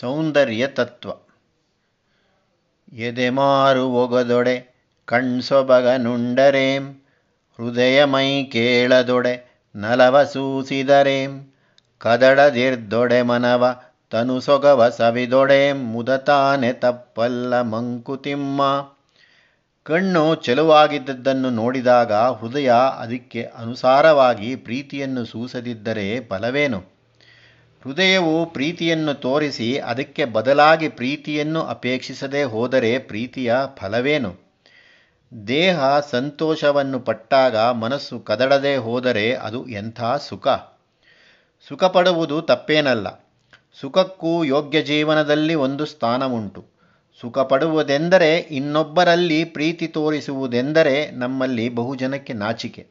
ಸೌಂದರ್ಯ ತತ್ವ ಎದೆಮಾರು ಒಗದೊಡೆ, ಕಣ್ಸೊಬಗ ನುಂಡರೇಂ ಹೃದಯ ಮೈ ಕೇಳದೊಡೆ, ನಲವ ಸೂಸಿದರೇಂ, ಕದಡದಿರ್ದೊಡೆ ಮನವ ತನು ಸೊಗವ ಸವಿದೊಡೆಂ, ಮುದತಾನೆ ತಪ್ಪಲ್ಲ ಮಂಕುತಿಮ್ಮ. ಕಣ್ಣು ಚೆಲುವಾಗಿದ್ದದ್ದನ್ನು ನೋಡಿದಾಗ ಹೃದಯ ಅದಕ್ಕೆ ಅನುಸಾರವಾಗಿ ಪ್ರೀತಿಯನ್ನು ಸೂಸದಿದ್ದರೆ ಫಲವೇನು? ಹೃದಯವು ಪ್ರೀತಿಯನ್ನು ತೋರಿಸಿ ಅದಕ್ಕೆ ಬದಲಾಗಿ ಪ್ರೀತಿಯನ್ನು ಅಪೇಕ್ಷಿಸದೆ ಹೋದರೆ ಪ್ರೀತಿಯ ಫಲವೇನು? ದೇಹ ಸಂತೋಷವನ್ನು ಪಟ್ಟಾಗ ಮನಸ್ಸು ಕದಡದೆ ಹೋದರೆ ಅದು ಎಂಥ ಸುಖ? ಸುಖಪಡುವುದು ತಪ್ಪೇನಲ್ಲ. ಸುಖಕ್ಕೂ ಯೋಗ್ಯ ಜೀವನದಲ್ಲಿ ಒಂದು ಸ್ಥಾನವುಂಟು. ಸುಖ ಪಡುವುದೆಂದರೆ ಇನ್ನೊಬ್ಬರಲ್ಲಿ ಪ್ರೀತಿ ತೋರಿಸುವುದೆಂದರೆ ನಮ್ಮಲ್ಲಿ ಬಹುಜನಕ್ಕೆ ನಾಚಿಕೆ.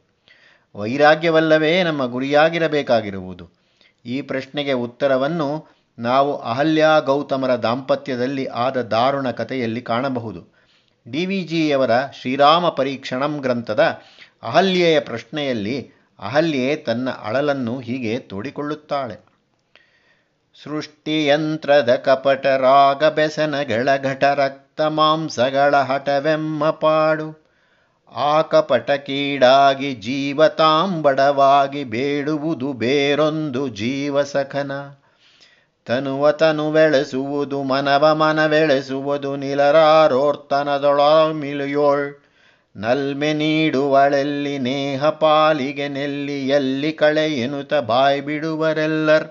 ವೈರಾಗ್ಯವಲ್ಲವೇ ನಮ್ಮ ಗುರಿಯಾಗಿರಬೇಕಾಗಿರುವುದು. ಈ ಪ್ರಶ್ನೆಗೆ ಉತ್ತರವನ್ನು ನಾವು ಅಹಲ್ಯ ಗೌತಮರ ದಾಂಪತ್ಯದಲ್ಲಿ ಆದ ದಾರುಣ ಕಥೆಯಲ್ಲಿ ಕಾಣಬಹುದು. ಡಿ ವಿ ಜಿಯವರ ಶ್ರೀರಾಮ ಪರೀಕ್ಷಣಂ ಗ್ರಂಥದ ಅಹಲ್ಯೆಯ ಪ್ರಶ್ನೆಯಲ್ಲಿ ಅಹಲ್ಯೆ ತನ್ನ ಅಳಲನ್ನು ಹೀಗೆ ತೋಡಿಕೊಳ್ಳುತ್ತಾಳೆ. ಸೃಷ್ಟಿಯಂತ್ರದ ಕಪಟ ರಾಗ ಬೆಸನಗಳ ಘಟ ರಕ್ತ ಮಾಂಸಗಳ ಹಠವೆಮ್ಮ ಪಾಡು. ಆ ಕಪಟ ಕೀಡಾಗಿ ಜೀವತಾಂಬಡವಾಗಿ ಬೇಡುವುದು ಬೇರೊಂದು ಜೀವಸಖನ. ತನುವ ತನು ಬೆಳೆಸುವುದು, ಮನವ ಮನವೆಳೆಸುವುದು ನಿಲರಾರೋರ್ತನದೊಳಮಿಲಿಯೋಳ್ ನಲ್ಮೆ ನೀಡುವಳೆಲ್ಲಿ ನೇಹ ಪಾಲಿಗೆ ನೆಲ್ಲಿ ಎಲ್ಲಿ ಕಳೆ ಎನ್ನುತ್ತ ಬಾಯ್ ಬಿಡುವರೆಲ್ಲರ್.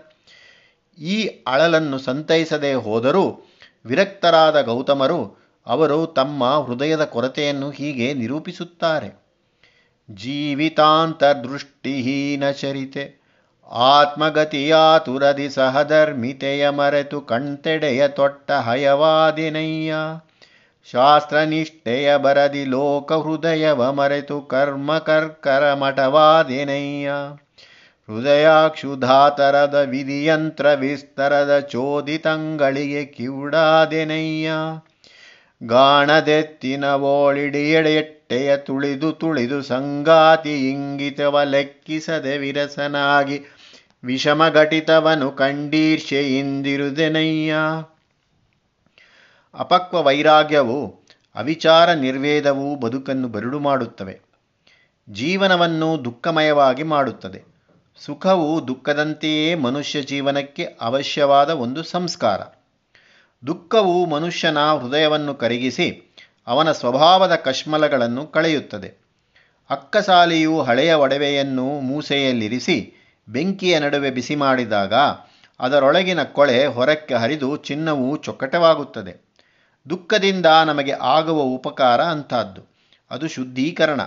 ಈ ಅಳಲನ್ನು ಸಂತೈಸದೆ ಹೋದರೂ ವಿರಕ್ತರಾದ ಗೌತಮರು ಅವರು ತಮ್ಮ ಹೃದಯದ ಕೊರತೆಯನ್ನು ಹೀಗೆ ನಿರೂಪಿಸುತ್ತಾರೆ. ಜೀವಿತಾಂತರ್ದೃಷ್ಟಿಹೀನ ಚರಿತೆ, ಆತ್ಮಗತಿಯಾತುರದಿ ಸಹಧರ್ಮಿತೆಯ ಮರೆತು ಕಣ್ತೆಡೆಯ ತೊಟ್ಟ ಹಯವಾದಿನಯ್ಯ, ಶಾಸ್ತ್ರನಿಷ್ಠೆಯ ಬರದಿ ಲೋಕ ಹೃದಯವ ಮರೆತು ಕರ್ಮ ಕರ್ಕರ ಮಠವಾದಿನಯ್ಯ, ಹೃದಯಾಕ್ಷುಧಾತರದ ವಿಧಿಯಂತ್ರ ವಿಸ್ತರದ ಚೋದಿತಂಗಳಿಗೆ ಕಿವುಡಾದೆನಯ್ಯ ಗಾಣದೆತ್ತಿನ ಓಳಿಡಿಯಡೆಯಟ್ಟೆಯ ತುಳಿದು ತುಳಿದು ಸಂಗಾತಿ ಇಂಗಿತವ ಲೆಕ್ಕಿಸದೆ ವಿರಸನಾಗಿ ವಿಷಮಘಟಿತವನು ಕಂಡೀರ್ಷೆಯಿಂದಿರುದೆನಯ್ಯ ಅಪಕ್ವ ವೈರಾಗ್ಯವು ಅವಿಚಾರ ನಿರ್ವೇದವು ಬದುಕನ್ನು ಬರುಡು ಮಾಡುತ್ತವೆ. ಜೀವನವನ್ನು ದುಃಖಮಯವಾಗಿ ಮಾಡುತ್ತದೆ. ಸುಖವು ದುಃಖದಂತೆಯೇ ಮನುಷ್ಯ ಜೀವನಕ್ಕೆ ಅವಶ್ಯವಾದ ಒಂದು ಸಂಸ್ಕಾರ. ದುಃಖವು ಮನುಷ್ಯನ ಹೃದಯವನ್ನು ಕರಗಿಸಿ ಅವನ ಸ್ವಭಾವದ ಕಶ್ಮಲಗಳನ್ನು ಕಳೆಯುತ್ತದೆ. ಅಕ್ಕಸಾಲಿಯು ಹಳೆಯ ಒಡವೆಯನ್ನು ಮೂಸೆಯಲ್ಲಿರಿಸಿ ಬೆಂಕಿಯ ನಡುವೆ ಬಿಸಿ ಮಾಡಿದಾಗ ಅದರೊಳಗಿನ ಕೊಳೆ ಹೊರಕ್ಕೆ ಹರಿದು ಚಿನ್ನವು ಚೊಕ್ಕಟವಾಗುತ್ತದೆ. ದುಃಖದಿಂದ ನಮಗೆ ಆಗುವ ಉಪಕಾರ ಅಂಥದ್ದು. ಅದು ಶುದ್ಧೀಕರಣ.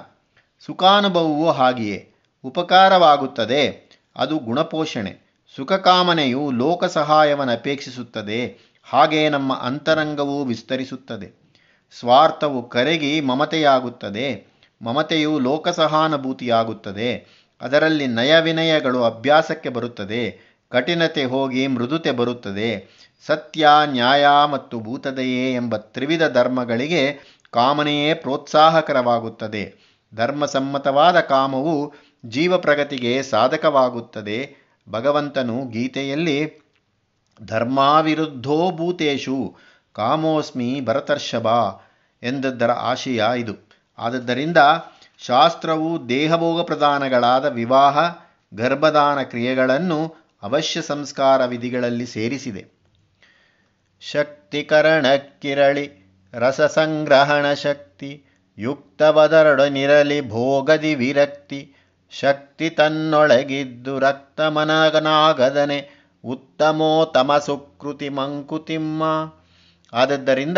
ಸುಖಾನುಭವವು ಹಾಗೆಯೇ. ಉಪಕಾರವಾಗುತ್ತದೆ, ಅದು ಗುಣಪೋಷಣೆ. ಸುಖಕಾಮನೆಯು ಲೋಕ ಸಹಾಯವನ್ನು ಅಪೇಕ್ಷಿಸುತ್ತದೆ ಹಾಗೆ ನಮ್ಮ ಅಂತರಂಗವು ವಿಸ್ತರಿಸುತ್ತದೆ. ಸ್ವಾರ್ಥವು ಕರಗಿ ಮಮತೆಯಾಗುತ್ತದೆ. ಮಮತೆಯು ಲೋಕಸಹಾನುಭೂತಿಯಾಗುತ್ತದೆ. ಅದರಲ್ಲಿ ನಯವಿನಯಗಳು ಅಭ್ಯಾಸಕ್ಕೆ ಬರುತ್ತದೆ. ಕಠಿಣತೆ ಹೋಗಿ ಮೃದುತೆ ಬರುತ್ತದೆ. ಸತ್ಯ, ನ್ಯಾಯ ಮತ್ತು ಭೂತದೆಯೇ ಎಂಬ ತ್ರಿವಿಧ ಧರ್ಮಗಳಿಗೆ ಕಾಮನೆಯೇ ಪ್ರೋತ್ಸಾಹಕರವಾಗುತ್ತದೆ. ಧರ್ಮಸಮ್ಮತವಾದ ಕಾಮವು ಜೀವ ಪ್ರಗತಿಗೆ ಸಾಧಕವಾಗುತ್ತದೆ. ಭಗವಂತನು ಗೀತೆಯಲ್ಲಿ ಧರ್ಮಾವಿರುದ್ಧೋ ಭೂತೇಶು, ಕಾಮೋಸ್ಮಿ ಭರತರ್ಷಭ ಎಂದದ್ದರ ಆಶಯ ಇದು. ಆದದ್ದರಿಂದ ಶಾಸ್ತ್ರವು ದೇಹಭೋಗ ಪ್ರದಾನಗಳಾದ ವಿವಾಹ, ಗರ್ಭದಾನ ಕ್ರಿಯೆಗಳನ್ನು ಅವಶ್ಯ ಸಂಸ್ಕಾರ ವಿಧಿಗಳಲ್ಲಿ ಸೇರಿಸಿದೆ. ಶಕ್ತಿಕರಣಕ್ಕಿರಳಿ ರಸಸಂಗ್ರಹಣ ಶಕ್ತಿ ಯುಕ್ತವದರಡನಿರಲಿ ಭೋಗದಿ ವಿರಕ್ತಿ, ಶಕ್ತಿ ತನ್ನೊಳಗಿದ್ದು ರಕ್ತಮನಗನಾಗದನೆ ಉತ್ತಮೋತ್ತಮ ಸುಕೃತಿ ಮಂಕುತಿಮ್ಮ. ಆದದ್ದರಿಂದ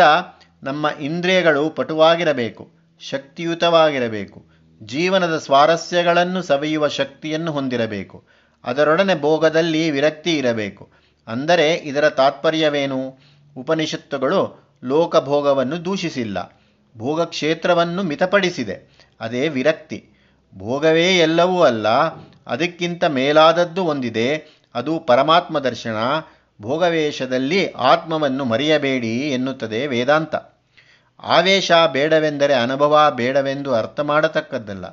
ನಮ್ಮ ಇಂದ್ರಿಯಗಳು ಪಟುವಾಗಿರಬೇಕು, ಶಕ್ತಿಯುತವಾಗಿರಬೇಕು, ಜೀವನದ ಸ್ವಾರಸ್ಯಗಳನ್ನು ಸವಿಯುವ ಶಕ್ತಿಯನ್ನು ಹೊಂದಿರಬೇಕು. ಅದರೊಡನೆ ಭೋಗದಲ್ಲಿ ವಿರಕ್ತಿ ಇರಬೇಕು. ಅಂದರೆ ಇದರ ತಾತ್ಪರ್ಯವೇನು? ಉಪನಿಷತ್ತುಗಳು ಲೋಕಭೋಗವನ್ನು ದೂಷಿಸಿಲ್ಲ. ಭೋಗಕ್ಷೇತ್ರವನ್ನು ಮಿತಪಡಿಸಿದೆ. ಅದೇ ವಿರಕ್ತಿ. ಭೋಗವೇ ಎಲ್ಲವೂ ಅಲ್ಲ, ಅದಕ್ಕಿಂತ ಮೇಲಾದದ್ದು ಒಂದಿದೆ ಅದು ಪರಮಾತ್ಮ ದರ್ಶನ ಭೋಗವೇಶದಲ್ಲಿ ಆತ್ಮವನ್ನು ಮರೆಯಬೇಡಿ ಎನ್ನುತ್ತದೆ ವೇದಾಂತ. ಆವೇಶ ಬೇಡವೆಂದರೆ ಅನುಭವ ಬೇಡವೆಂದು ಅರ್ಥ ಮಾಡತಕ್ಕದ್ದಲ್ಲ.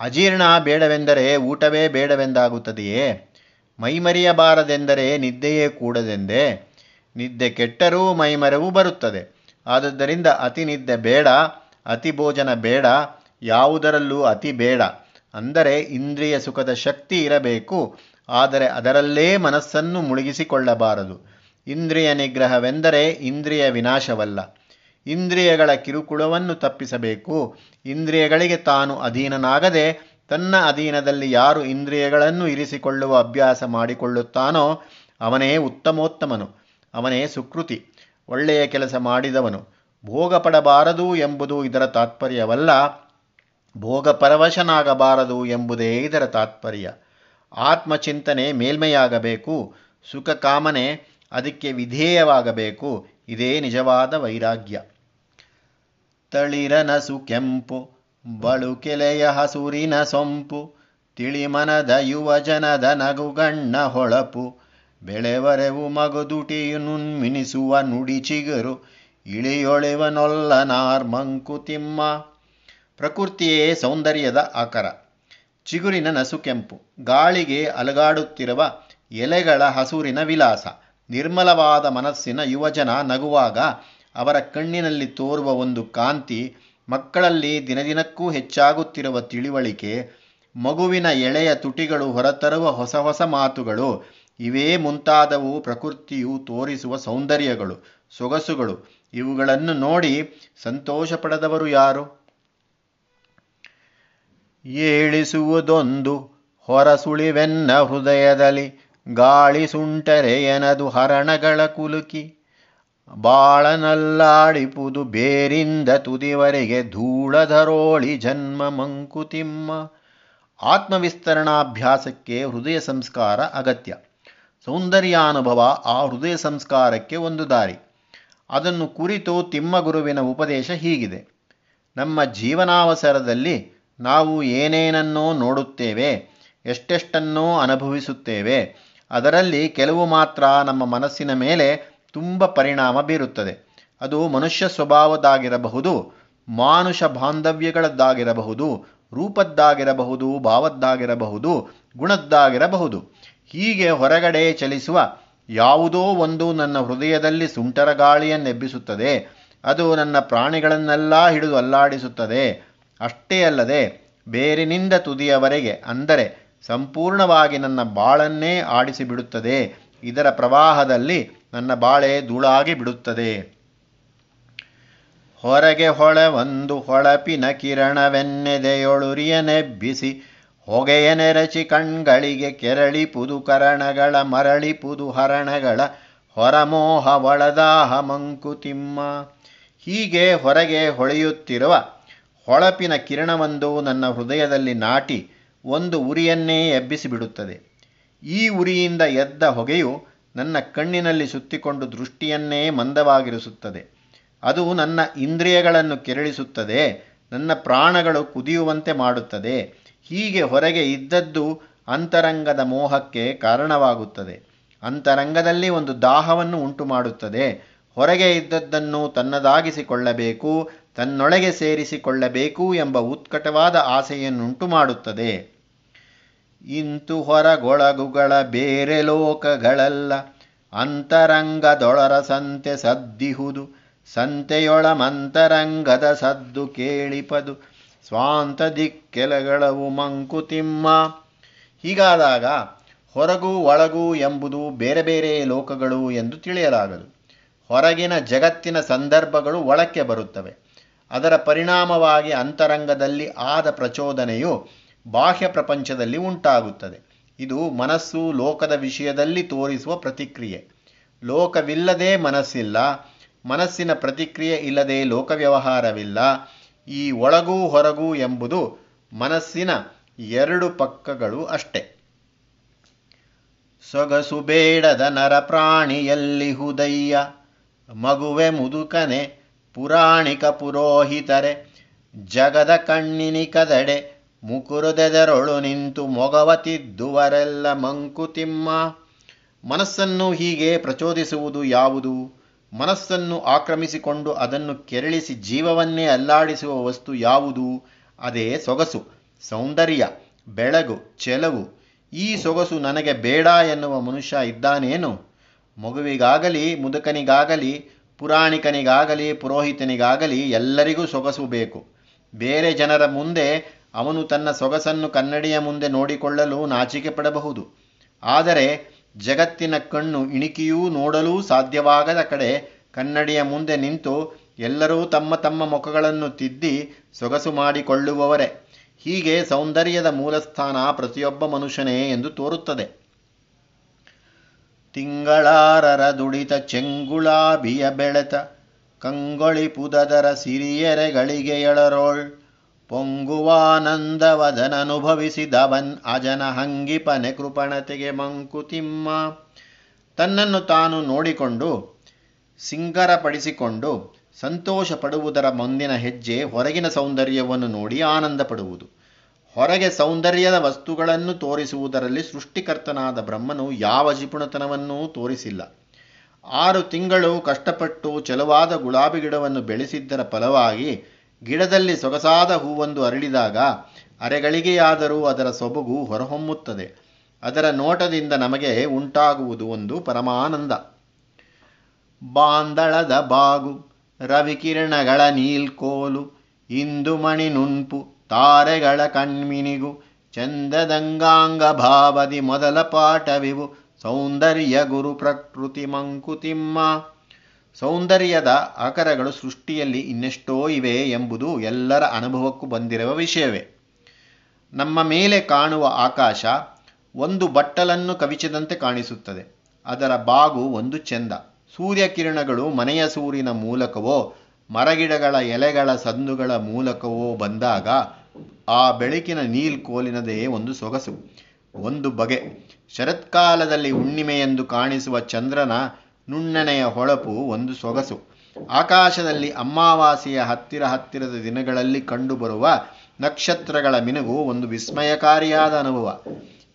ಅಜೀರ್ಣ ಬೇಡವೆಂದರೆ ಊಟವೇ ಬೇಡವೆಂದಾಗುತ್ತದೆಯೇ? ಮೈಮರೆಯಬಾರದೆಂದರೆ ನಿದ್ದೆಯೇ ಕೂಡದೆಂದೇ? ನಿದ್ದೆ ಕೆಟ್ಟರೂ ಮೈಮರವು ಬರುತ್ತದೆ. ಆದ್ದರಿಂದ ಅತಿ ನಿದ್ದೆ ಬೇಡ, ಅತಿ ಭೋಜನ ಬೇಡ, ಯಾವುದರಲ್ಲೂ ಅತಿ ಬೇಡ. ಅಂದರೆ ಇಂದ್ರಿಯ ಸುಖದ ಶಕ್ತಿ ಇರಬೇಕು ಆದರೆ ಅದರಲ್ಲೇ ಮನಸ್ಸನ್ನು ಮುಳುಗಿಸಿಕೊಳ್ಳಬಾರದು. ಇಂದ್ರಿಯ ನಿಗ್ರಹವೆಂದರೆ ಇಂದ್ರಿಯ ವಿನಾಶವಲ್ಲ. ಇಂದ್ರಿಯಗಳ ಕಿರುಕುಳವನ್ನು ತಪ್ಪಿಸಬೇಕು. ಇಂದ್ರಿಯಗಳಿಗೆ ತಾನು ಅಧೀನನಾಗದೆ ತನ್ನ ಅಧೀನದಲ್ಲಿ ಯಾರು ಇಂದ್ರಿಯಗಳನ್ನು ಇರಿಸಿಕೊಳ್ಳುವ ಅಭ್ಯಾಸ ಮಾಡಿಕೊಳ್ಳುತ್ತಾನೋ ಅವನೇ ಉತ್ತಮೋತ್ತಮನು, ಅವನೇ ಸುಕೃತಿ, ಒಳ್ಳೆಯ ಕೆಲಸ ಮಾಡಿದವನು. ಭೋಗ ಪಡಬಾರದು ಎಂಬುದು ಇದರ ತಾತ್ಪರ್ಯವಲ್ಲ. ಭೋಗಪರವಶನಾಗಬಾರದು ಎಂಬುದೇ ಇದರ ತಾತ್ಪರ್ಯ. ಆತ್ಮಚಿಂತನೆ ಮೇಲ್ಮೆಯಾಗಬೇಕು ಸುಖ ಕಾಮನೆ ಅದಕ್ಕೆ ವಿಧೇಯವಾಗಬೇಕು, ಇದೇ ನಿಜವಾದ ವೈರಾಗ್ಯ. ತಳಿರನಸು ಕೆಂಪು ಬಳುಕೆಲೆಯ ಹಸುರಿನ ಸೊಂಪು, ತಿಳಿಮನದ ಯುವಜನದ ನಗುಗಣ್ಣ ಹೊಳಪು, ಬೆಳೆವರೆವು ಮಗುದುಟಿಯು ನುಣ್ಮಿನಿಸುವ ನುಡಿ ಚಿಗುರು ಇಳಿಯೊಳೆವನೊಲ್ಲನಾರ್ ಮಂಕುತಿಮ್ಮ ಪ್ರಕೃತಿಯೇ ಸೌಂದರ್ಯದ ಆಕಾರ. ಚಿಗುರಿನ ನಸುಕೆಂಪು ಗಾಳಿಗೆ ಅಲಗಾಡುತ್ತಿರುವ ಎಲೆಗಳ ಹಸುರಿನ ವಿಲಾಸ. ನಿರ್ಮಲವಾದ ಮನಸ್ಸಿನ ಯುವಜನ ನಗುವಾಗ ಅವರ ಕಣ್ಣಿನಲ್ಲಿ ತೋರುವ ಒಂದು ಕಾಂತಿ ಮಕ್ಕಳಲ್ಲಿ ದಿನದಿನಕ್ಕೂ ಹೆಚ್ಚಾಗುತ್ತಿರುವ ತಿಳಿವಳಿಕೆ, ಮಗುವಿನ ಎಳೆಯ ತುಟಿಗಳು ಹೊರತರುವ ಹೊಸ ಹೊಸ ಮಾತುಗಳು, ಇವೇ ಮುಂತಾದವು ಪ್ರಕೃತಿಯು ತೋರಿಸುವ ಸೌಂದರ್ಯಗಳು, ಸೊಗಸುಗಳು. ಇವುಗಳನ್ನು ನೋಡಿ ಸಂತೋಷ ಪಡೆದವರು ಯಾರು? ಏಳಿಸುವುದೊಂದು ಹೊರಸುಳಿವೆನ್ನ ಹೃದಯದಲ್ಲಿ ಗಾಳಿ ಸುಂಟರೆಯನದು ಹರಣಗಳ ಕುಲುಕಿ. ಬಾಳನಲ್ಲಾಡಿಪುದು ಬೇರಿಂದ ತುದಿವರೆಗೆ ಧೂಳಧರೋಳಿ ಜನ್ಮ ಮಂಕುತಿಮ್ಮ. ಆತ್ಮವಿಸ್ತರಣಾಭ್ಯಾಸಕ್ಕೆ ಹೃದಯ ಸಂಸ್ಕಾರ ಅಗತ್ಯ. ಸೌಂದರ್ಯಾನುಭವ ಆ ಹೃದಯ ಸಂಸ್ಕಾರಕ್ಕೆ ಒಂದು ದಾರಿ. ಅದನ್ನು ಕುರಿತು ತಿಮ್ಮಗುರುವಿನ ಉಪದೇಶ ಹೀಗಿದೆ. ನಮ್ಮ ಜೀವನಾವಸರದಲ್ಲಿ ನಾವು ಏನೇನನ್ನೋ ನೋಡುತ್ತೇವೆ, ಎಷ್ಟೆಷ್ಟನ್ನೋ ಅನುಭವಿಸುತ್ತೇವೆ, ಅದರಲ್ಲಿ ಕೆಲವು ಮಾತ್ರ ನಮ್ಮ ಮನಸ್ಸಿನ ಮೇಲೆ ತುಂಬ ಪರಿಣಾಮ ಬೀರುತ್ತದೆ. ಅದು ಮನುಷ್ಯ ಸ್ವಭಾವದ್ದಾಗಿರಬಹುದು, ಮಾನುಷ ಬಾಂಧವ್ಯಗಳದ್ದಾಗಿರಬಹುದು, ರೂಪದ್ದಾಗಿರಬಹುದು, ಭಾವದ್ದಾಗಿರಬಹುದು, ಗುಣದ್ದಾಗಿರಬಹುದು. ಹೀಗೆ ಹೊರಗಡೆ ಚಲಿಸುವ ಯಾವುದೋ ಒಂದು ನನ್ನ ಹೃದಯದಲ್ಲಿ ಸುಂಟರ ಗಾಳಿಯನ್ನೆಬ್ಬಿಸುತ್ತದೆ ಅದು ನನ್ನ ಪ್ರಾಣಿಗಳನ್ನೆಲ್ಲ ಹಿಡಿದು ಅಲ್ಲಾಡಿಸುತ್ತದೆ. ಅಷ್ಟೇ ಅಲ್ಲದೆ ಬೇರಿನಿಂದ ತುದಿಯವರೆಗೆ ಅಂದರೆ ಸಂಪೂರ್ಣವಾಗಿ ನನ್ನ ಬಾಳನ್ನೇ ಆಡಿಸಿಬಿಡುತ್ತದೆ. ಇದರ ಪ್ರವಾಹದಲ್ಲಿ ನನ್ನ ಬಾಳೆ ಧೂಳಾಗಿ ಬಿಡುತ್ತದೆ. ಹೊರಗೆ ಹೊಳೆ ಒಂದು ಹೊಳಪಿನ ಕಿರಣವೆನ್ನೆದೆಯೊಳುರಿಯನೆಬ್ಬಿಸಿ ಹೊಗೆಯ ನೆರಚಿ ಕಣ್ಗಳಿಗೆ ಕೆರಳಿ ಪುದುಕರಣಗಳ ಮರಳಿ ಪುದು ಹರಣಗಳ ಹೊರಮೋಹ ಒಳದಾಹ ಮಂಕುತಿಮ್ಮ. ಹೀಗೆ ಹೊರಗೆ ಹೊಳೆಯುತ್ತಿರುವ ಹೊಳಪಿನ ಕಿರಣವೊಂದು ನನ್ನ ಹೃದಯದಲ್ಲಿ ನಾಟಿ ಒಂದು ಉರಿಯನ್ನೇ ಎಬ್ಬಿಸಿಬಿಡುತ್ತದೆ. ಈ ಉರಿಯಿಂದ ಎದ್ದ ಹೊಗೆಯು ನನ್ನ ಕಣ್ಣಿನಲ್ಲಿ ಸುತ್ತಿಕೊಂಡು ದೃಷ್ಟಿಯನ್ನೇ ಮಂದವಾಗಿರಿಸುತ್ತದೆ. ಅದು ನನ್ನ ಇಂದ್ರಿಯಗಳನ್ನು ಕೆರಳಿಸುತ್ತದೆ, ನನ್ನ ಪ್ರಾಣಗಳು ಕುದಿಯುವಂತೆ ಮಾಡುತ್ತದೆ. ಹೀಗೆ ಹೊರಗೆ ಇದ್ದದ್ದು ಅಂತರಂಗದ ಮೋಹಕ್ಕೆ ಕಾರಣವಾಗುತ್ತದೆ. ಅಂತರಂಗದಲ್ಲಿ ಒಂದು ದಾಹವನ್ನು ಉಂಟು ಮಾಡುತ್ತದೆ ಹೊರಗೆ ಇದ್ದದ್ದನ್ನು ತನ್ನದಾಗಿಸಿಕೊಳ್ಳಬೇಕು ತನ್ನೊಳಗೆ ಸೇರಿಸಿಕೊಳ್ಳಬೇಕು ಎಂಬ ಉತ್ಕಟವಾದ ಆಸೆಯನ್ನುಂಟು ಮಾಡುತ್ತದೆ ಇಂತು ಹೊರಗೊಳಗುಗಳ ಬೇರೆ ಲೋಕಗಳಲ್ಲ. ಅಂತರಂಗದೊಳರ ಸಂತೆ ಸದ್ದಿಹುದು, ಸಂತೆಯೊಳ ಮಂತರಂಗದ ಸದ್ದು ಕೇಳಿಪದು. ಸ್ವಾಂತ ದಿಕ್ಕೆಲಗಳವು ಮಂಕುತಿಮ್ಮ. ಹೀಗಾದಾಗ ಹೊರಗು ಒಳಗು ಎಂಬುದು ಬೇರೆ ಬೇರೆ ಲೋಕಗಳು ಎಂದು ತಿಳಿಯಲಾಗದು. ಹೊರಗಿನ ಜಗತ್ತಿನ ಸಂದರ್ಭಗಳು ಒಳಕ್ಕೆ ಬರುತ್ತವೆ. ಅದರ ಪರಿಣಾಮವಾಗಿ ಅಂತರಂಗದಲ್ಲಿ ಆದ ಪ್ರಚೋದನೆಯು ಬಾಹ್ಯ ಪ್ರಪಂಚದಲ್ಲಿ ಉಂಟಾಗುತ್ತದೆ. ಇದು ಮನಸ್ಸು ಲೋಕದ ವಿಷಯದಲ್ಲಿ ತೋರಿಸುವ ಪ್ರತಿಕ್ರಿಯೆ. ಲೋಕವಿಲ್ಲದೆ ಮನಸ್ಸಿಲ್ಲ, ಮನಸ್ಸಿನ ಪ್ರತಿಕ್ರಿಯೆ ಇಲ್ಲದೆ ಲೋಕ ವ್ಯವಹಾರವಿಲ್ಲ ಈ ಒಳಗೂ ಹೊರಗೂ ಎಂಬುದು ಮನಸ್ಸಿನ ಎರಡು ಪಕ್ಕಗಳು ಅಷ್ಟೆ. ಸೊಗಸು ಬೇಡದ ನರಪ್ರಾಣಿಯಲ್ಲಿ ಹುದಯ್ಯ ಮಗುವೆ ಮುದುಕನೆ ಪುರಾಣಿಕ ಪುರೋಹಿತರೆ, ಜಗದ ಕಣ್ಣಿನಿ ಕದಡೆ ಮುಕುರುದೆದರೊಳು ನಿಂತು ಮೊಗವತಿದ್ದುವರೆಲ್ಲ ಮಂಕುತಿಮ್ಮ. ಮನಸ್ಸನ್ನು ಹೀಗೆ ಪ್ರಚೋದಿಸುವುದು ಯಾವುದು? ಮನಸ್ಸನ್ನು ಆಕ್ರಮಿಸಿಕೊಂಡು ಅದನ್ನು ಕೆರಳಿಸಿ ಜೀವವನ್ನೇ ಅಲ್ಲಾಡಿಸುವ ವಸ್ತು ಯಾವುದು? ಅದೇ ಸೊಗಸು, ಸೌಂದರ್ಯ, ಬೆಳಗು, ಚೆಲವು. ಈ ಸೊಗಸು ನನಗೆ ಬೇಡ ಎನ್ನುವ ಮನುಷ್ಯ ಇದ್ದಾನೇನು? ಮಗುವಿಗಾಗಲಿ, ಮುದುಕನಿಗಾಗಲಿ ಪುರಾಣಿಕನಿಗಾಗಲಿ, ಪುರೋಹಿತನಿಗಾಗಲಿ ಎಲ್ಲರಿಗೂ ಸೊಗಸು ಬೇಕು. ಬೇರೆ ಜನರ ಮುಂದೆ ಅವನು ತನ್ನ ಸೊಗಸನ್ನು ಕನ್ನಡಿಯ ಮುಂದೆ ನೋಡಿಕೊಳ್ಳಲು ನಾಚಿಕೆ ಪಡಬಹುದು ಆದರೆ ಜಗತ್ತಿನ ಕಣ್ಣು ಇಣಿಕಿಯೂ ನೋಡಲೂ ಸಾಧ್ಯವಾಗದ ಕಡೆ ಕನ್ನಡಿಯ ಮುಂದೆ ನಿಂತು ಎಲ್ಲರೂ ತಮ್ಮ ತಮ್ಮ ಮುಖಗಳನ್ನು ತಿದ್ದಿ ಸೊಗಸು ಮಾಡಿಕೊಳ್ಳುವವರೇ. ಹೀಗೆ ಸೌಂದರ್ಯದ ಮೂಲಸ್ಥಾನ ಪ್ರತಿಯೊಬ್ಬ ಮನುಷ್ಯನೇ ಎಂದು ತೋರುತ್ತದೆ. ತಿಂಗಳಾರರ ದುಡಿತ ಚೆಂಗುಳಾಭಿಯ ಬೆಳೆತ ಕಂಗೊಳಿಪುದದರ ಸಿರಿಯರೆಗಳಿಗೆ ಎಳರೋಳ್ ಪೊಂಗುವಾನಂದವದನನುಭವಿಸಿದವನ್ ಅಜನ ಹಂಗಿಪನೆ ಕೃಪಣತೆಗೆ ಮಂಕುತಿಮ್ಮ. ತನ್ನನ್ನು ತಾನು ನೋಡಿಕೊಂಡು, ಸಿಂಗರಪಡಿಸಿಕೊಂಡು ಸಂತೋಷ ಪಡುವುದರ ಮುಂದಿನ ಹೆಜ್ಜೆ ಹೊರಗಿನ ಸೌಂದರ್ಯವನ್ನು ನೋಡಿ ಆನಂದ ಪಡುವುದು ಹೊರಗೆ ಸೌಂದರ್ಯದ ವಸ್ತುಗಳನ್ನು ತೋರಿಸುವುದರಲ್ಲಿ ಸೃಷ್ಟಿಕರ್ತನಾದ ಬ್ರಹ್ಮನು ಯಾವ ಜಿಪುಣತನವನ್ನೂ ತೋರಿಸಿಲ್ಲ. ಆರು ತಿಂಗಳು ಕಷ್ಟಪಟ್ಟು ಚೆಲುವಾದ ಗುಲಾಬಿ ಗಿಡವನ್ನು ಬೆಳೆಸಿದ್ದರ ಫಲವಾಗಿ ಗಿಡದಲ್ಲಿ ಸೊಗಸಾದ ಹೂವೊಂದು ಅರಳಿದಾಗ ಅರೆಗಳಿಗೆಯಾದರೂ ಅದರ ಸೊಬಗು ಹೊರಹೊಮ್ಮುತ್ತದೆ. ಅದರ ನೋಟದಿಂದ ನಮಗೆ ಉಂಟಾಗುವುದು ಒಂದು ಪರಮಾನಂದ. ಬಾಂದಳದ ಬಾಗು, ರವಿಕಿರಣಗಳ ನೀಲ್ಕೋಲು ಇಂದು ಮಣಿ ನುಣ್ಪು ತಾರೆಗಳ ಕಣ್ಮಿನಿಗು, ಚಂದದಂಗಾಂಗ ಭಾವದಿ ಮೊದಲ ಪಾಠವಿವು, ಸೌಂದರ್ಯ ಗುರು ಪ್ರಕೃತಿ ಮಂಕುತಿಮ್ಮ. ಸೌಂದರ್ಯದ ಆಕರಗಳು ಸೃಷ್ಟಿಯಲ್ಲಿ ಇನ್ನೆಷ್ಟೋ ಇವೆ ಎಂಬುದು ಎಲ್ಲರ ಅನುಭವಕ್ಕೂ ಬಂದಿರುವ ವಿಷಯವೇ. ನಮ್ಮ ಮೇಲೆ ಕಾಣುವ ಆಕಾಶ ಒಂದು ಬಟ್ಟಲನ್ನು ಕವಿಚದಂತೆ ಕಾಣಿಸುತ್ತದೆ. ಅದರ ಬಾಗು ಒಂದು ಚೆಂದ. ಸೂರ್ಯಕಿರಣಗಳು ಮನೆಯ ಸೂರಿನ ಮೂಲಕವೋ, ಮರಗಿಡಗಳ ಎಲೆಗಳ ಸಂದುಗಳ ಮೂಲಕವೋ ಬಂದಾಗ ಆ ಬೆಳಕಿನ ನೀಲ್ಕೋಲಿನದೇ ಒಂದು ಸೊಗಸು, ಒಂದು ಬಗೆ. ಶರತ್ಕಾಲದಲ್ಲಿ ಹುಣ್ಣಿಮೆಯೆಂದು ಕಾಣಿಸುವ ಚಂದ್ರನ ನುಣ್ಣನೆಯ ಹೊಳಪು ಒಂದು ಸೊಗಸು. ಆಕಾಶದಲ್ಲಿ ಅಮಾವಾಸೆಯ ಹತ್ತಿರ ಹತ್ತಿರದ ದಿನಗಳಲ್ಲಿ ಕಂಡುಬರುವ ನಕ್ಷತ್ರಗಳ ಮಿನುಗು ಒಂದು ವಿಸ್ಮಯಕಾರಿಯಾದ ಅನುಭವ.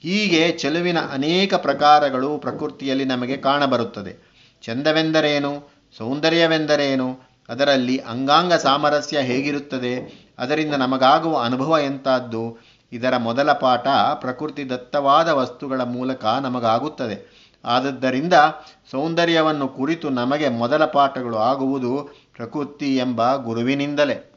ಹೀಗೆ ಚೆಲುವಿನ ಅನೇಕ ಪ್ರಕಾರಗಳು ಪ್ರಕೃತಿಯಲ್ಲಿ ನಮಗೆ ಕಾಣಬರುತ್ತದೆ. ಚಂದವೆಂದರೇನು? ಸೌಂದರ್ಯವೆಂದರೇನು? ಅದರಲ್ಲಿ ಅಂಗಾಂಗ ಸಾಮರಸ್ಯ ಹೇಗಿರುತ್ತದೆ? ಅದರಿಂದ ನಮಗಾಗುವ ಅನುಭವ ಎಂಥದ್ದು? ಇದರ ಮೊದಲ ಪಾಠ ಪ್ರಕೃತಿ ದತ್ತವಾದ ವಸ್ತುಗಳ ಮೂಲಕ ನಮಗಾಗುತ್ತದೆ. ಆದದ್ದರಿಂದ ಸೌಂದರ್ಯವನ್ನು ಕುರಿತು ನಮಗೆ ಮೊದಲ ಪಾಠಗಳು ಆಗುವುದು ಪ್ರಕೃತಿ ಎಂಬ ಗುರುವಿನಿಂದಲೇ.